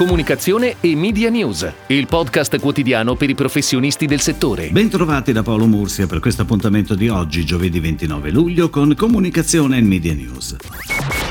Comunicazione e Media News, il podcast quotidiano per i professionisti del settore. Bentrovati da Paolo Mursia per questo appuntamento di oggi, giovedì 29 luglio, con Comunicazione e Media News.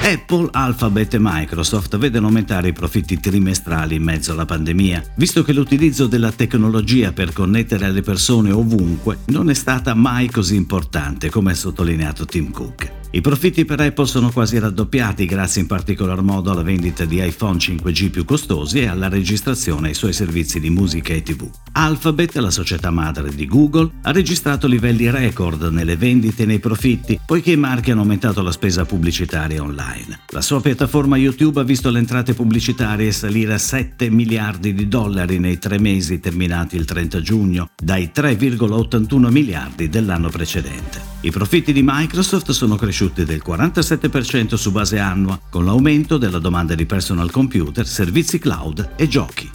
Apple, Alphabet e Microsoft vedono aumentare i profitti trimestrali in mezzo alla pandemia, visto che l'utilizzo della tecnologia per connettere le persone ovunque non è stata mai così importante, come ha sottolineato Tim Cook. I profitti per Apple sono quasi raddoppiati grazie in particolar modo alla vendita di iPhone 5G più costosi e alla registrazione ai suoi servizi di musica e TV. Alphabet, la società madre di Google, ha registrato livelli record nelle vendite e nei profitti, poiché i marchi hanno aumentato la spesa pubblicitaria online. La sua piattaforma YouTube ha visto le entrate pubblicitarie salire a 7 miliardi di dollari nei tre mesi terminati il 30 giugno, dai 3,81 miliardi dell'anno precedente. I profitti di Microsoft sono cresciuti del 47% su base annua, con l'aumento della domanda di personal computer, servizi cloud e giochi.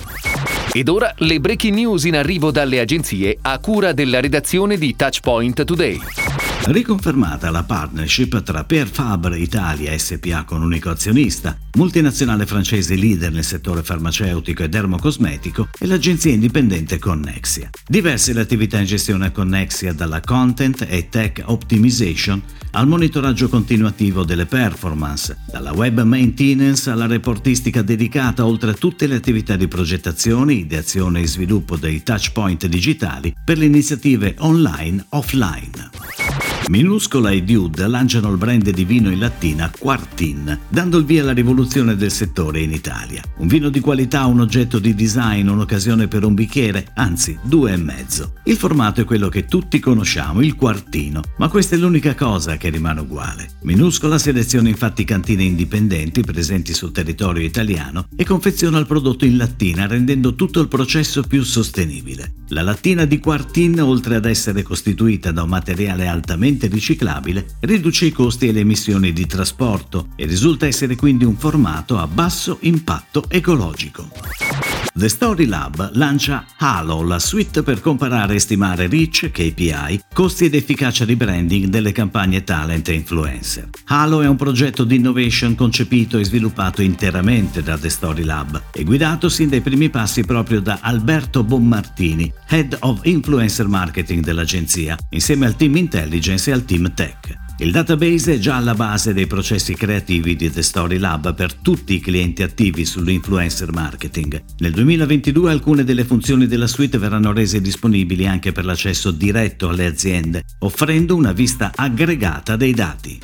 Ed ora le breaking news in arrivo dalle agenzie a cura della redazione di Touchpoint Today. Riconfermata la partnership tra Pierre Fabre Italia SPA con unico azionista, multinazionale francese leader nel settore farmaceutico e dermocosmetico e l'agenzia indipendente Connexia. Diverse le attività in gestione a Connexia dalla content e tech optimization al monitoraggio continuativo delle performance, dalla web maintenance alla reportistica dedicata oltre a tutte le attività di progettazione, ideazione e sviluppo dei touchpoint digitali per le iniziative online-offline. Minuscola e Dude lanciano il brand di vino in lattina Quartin, dando il via alla rivoluzione del settore in Italia. Un vino di qualità, un oggetto di design, un'occasione per un bicchiere, anzi due e mezzo. Il formato è quello che tutti conosciamo, il quartino, ma questa è l'unica cosa che rimane uguale. Minuscola seleziona infatti cantine indipendenti presenti sul territorio italiano e confeziona il prodotto in lattina rendendo tutto il processo più sostenibile. La lattina di Quartin, oltre ad essere costituita da un materiale altamente facilmente riciclabile, riduce i costi e le emissioni di trasporto e risulta essere quindi un formato a basso impatto ecologico. The Story Lab lancia Halo, la suite per comparare e stimare reach, KPI, costi ed efficacia di branding delle campagne talent e influencer. Halo è un progetto di innovation concepito e sviluppato interamente da The Story Lab e guidato sin dai primi passi proprio da Alberto Bommartini, Head of Influencer Marketing dell'agenzia, insieme al team Intelligence e al team Tech. Il database è già alla base dei processi creativi di The Story Lab per tutti i clienti attivi sull'influencer marketing. Nel 2022 alcune delle funzioni della suite verranno rese disponibili anche per l'accesso diretto alle aziende, offrendo una vista aggregata dei dati.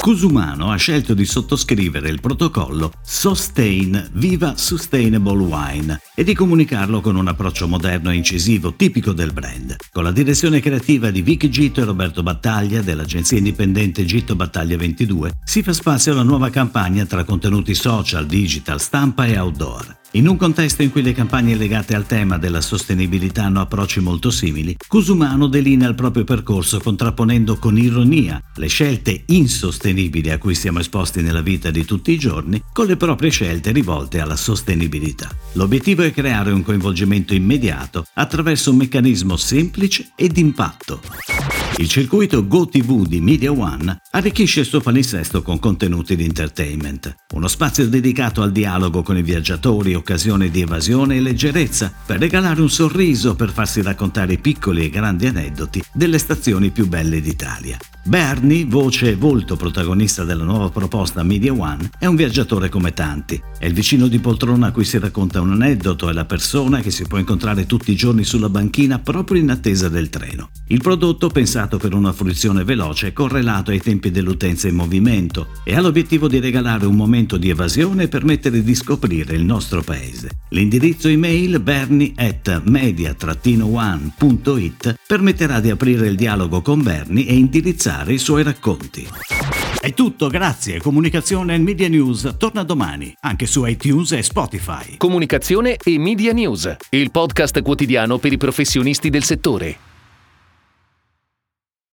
Cusumano ha scelto di sottoscrivere il protocollo Sustain Viva Sustainable Wine e di comunicarlo con un approccio moderno e incisivo tipico del brand. Con la direzione creativa di Vic Gitto e Roberto Battaglia dell'agenzia indipendente Gitto Battaglia 22 si fa spazio alla nuova campagna tra contenuti social, digital, stampa e outdoor. In un contesto in cui le campagne legate al tema della sostenibilità hanno approcci molto simili, Cusumano delinea il proprio percorso contrapponendo con ironia le scelte insostenibili a cui siamo esposti nella vita di tutti i giorni con le proprie scelte rivolte alla sostenibilità. L'obiettivo è creare un coinvolgimento immediato attraverso un meccanismo semplice ed impatto. Il circuito GoTV di Media One arricchisce il suo palinsesto con contenuti di entertainment, uno spazio dedicato al dialogo con i viaggiatori, occasione di evasione e leggerezza, per regalare un sorriso, per farsi raccontare piccoli e grandi aneddoti delle stazioni più belle d'Italia. Bernie, voce e volto protagonista della nuova proposta Media One, è un viaggiatore come tanti. È il vicino di poltrona a cui si racconta un aneddoto, è la persona che si può incontrare tutti i giorni sulla banchina proprio in attesa del treno. Il prodotto, pensato per una fruizione veloce, è correlato ai tempi dell'utenza in movimento e ha l'obiettivo di regalare un momento di evasione e permettere di scoprire il nostro paese. L'indirizzo email bernie at media-one.it permetterà di aprire il dialogo con Bernie e indirizzare i suoi racconti. È tutto, grazie. Comunicazione e Media News torna domani, anche su iTunes e Spotify. Comunicazione e Media News, il podcast quotidiano per i professionisti del settore.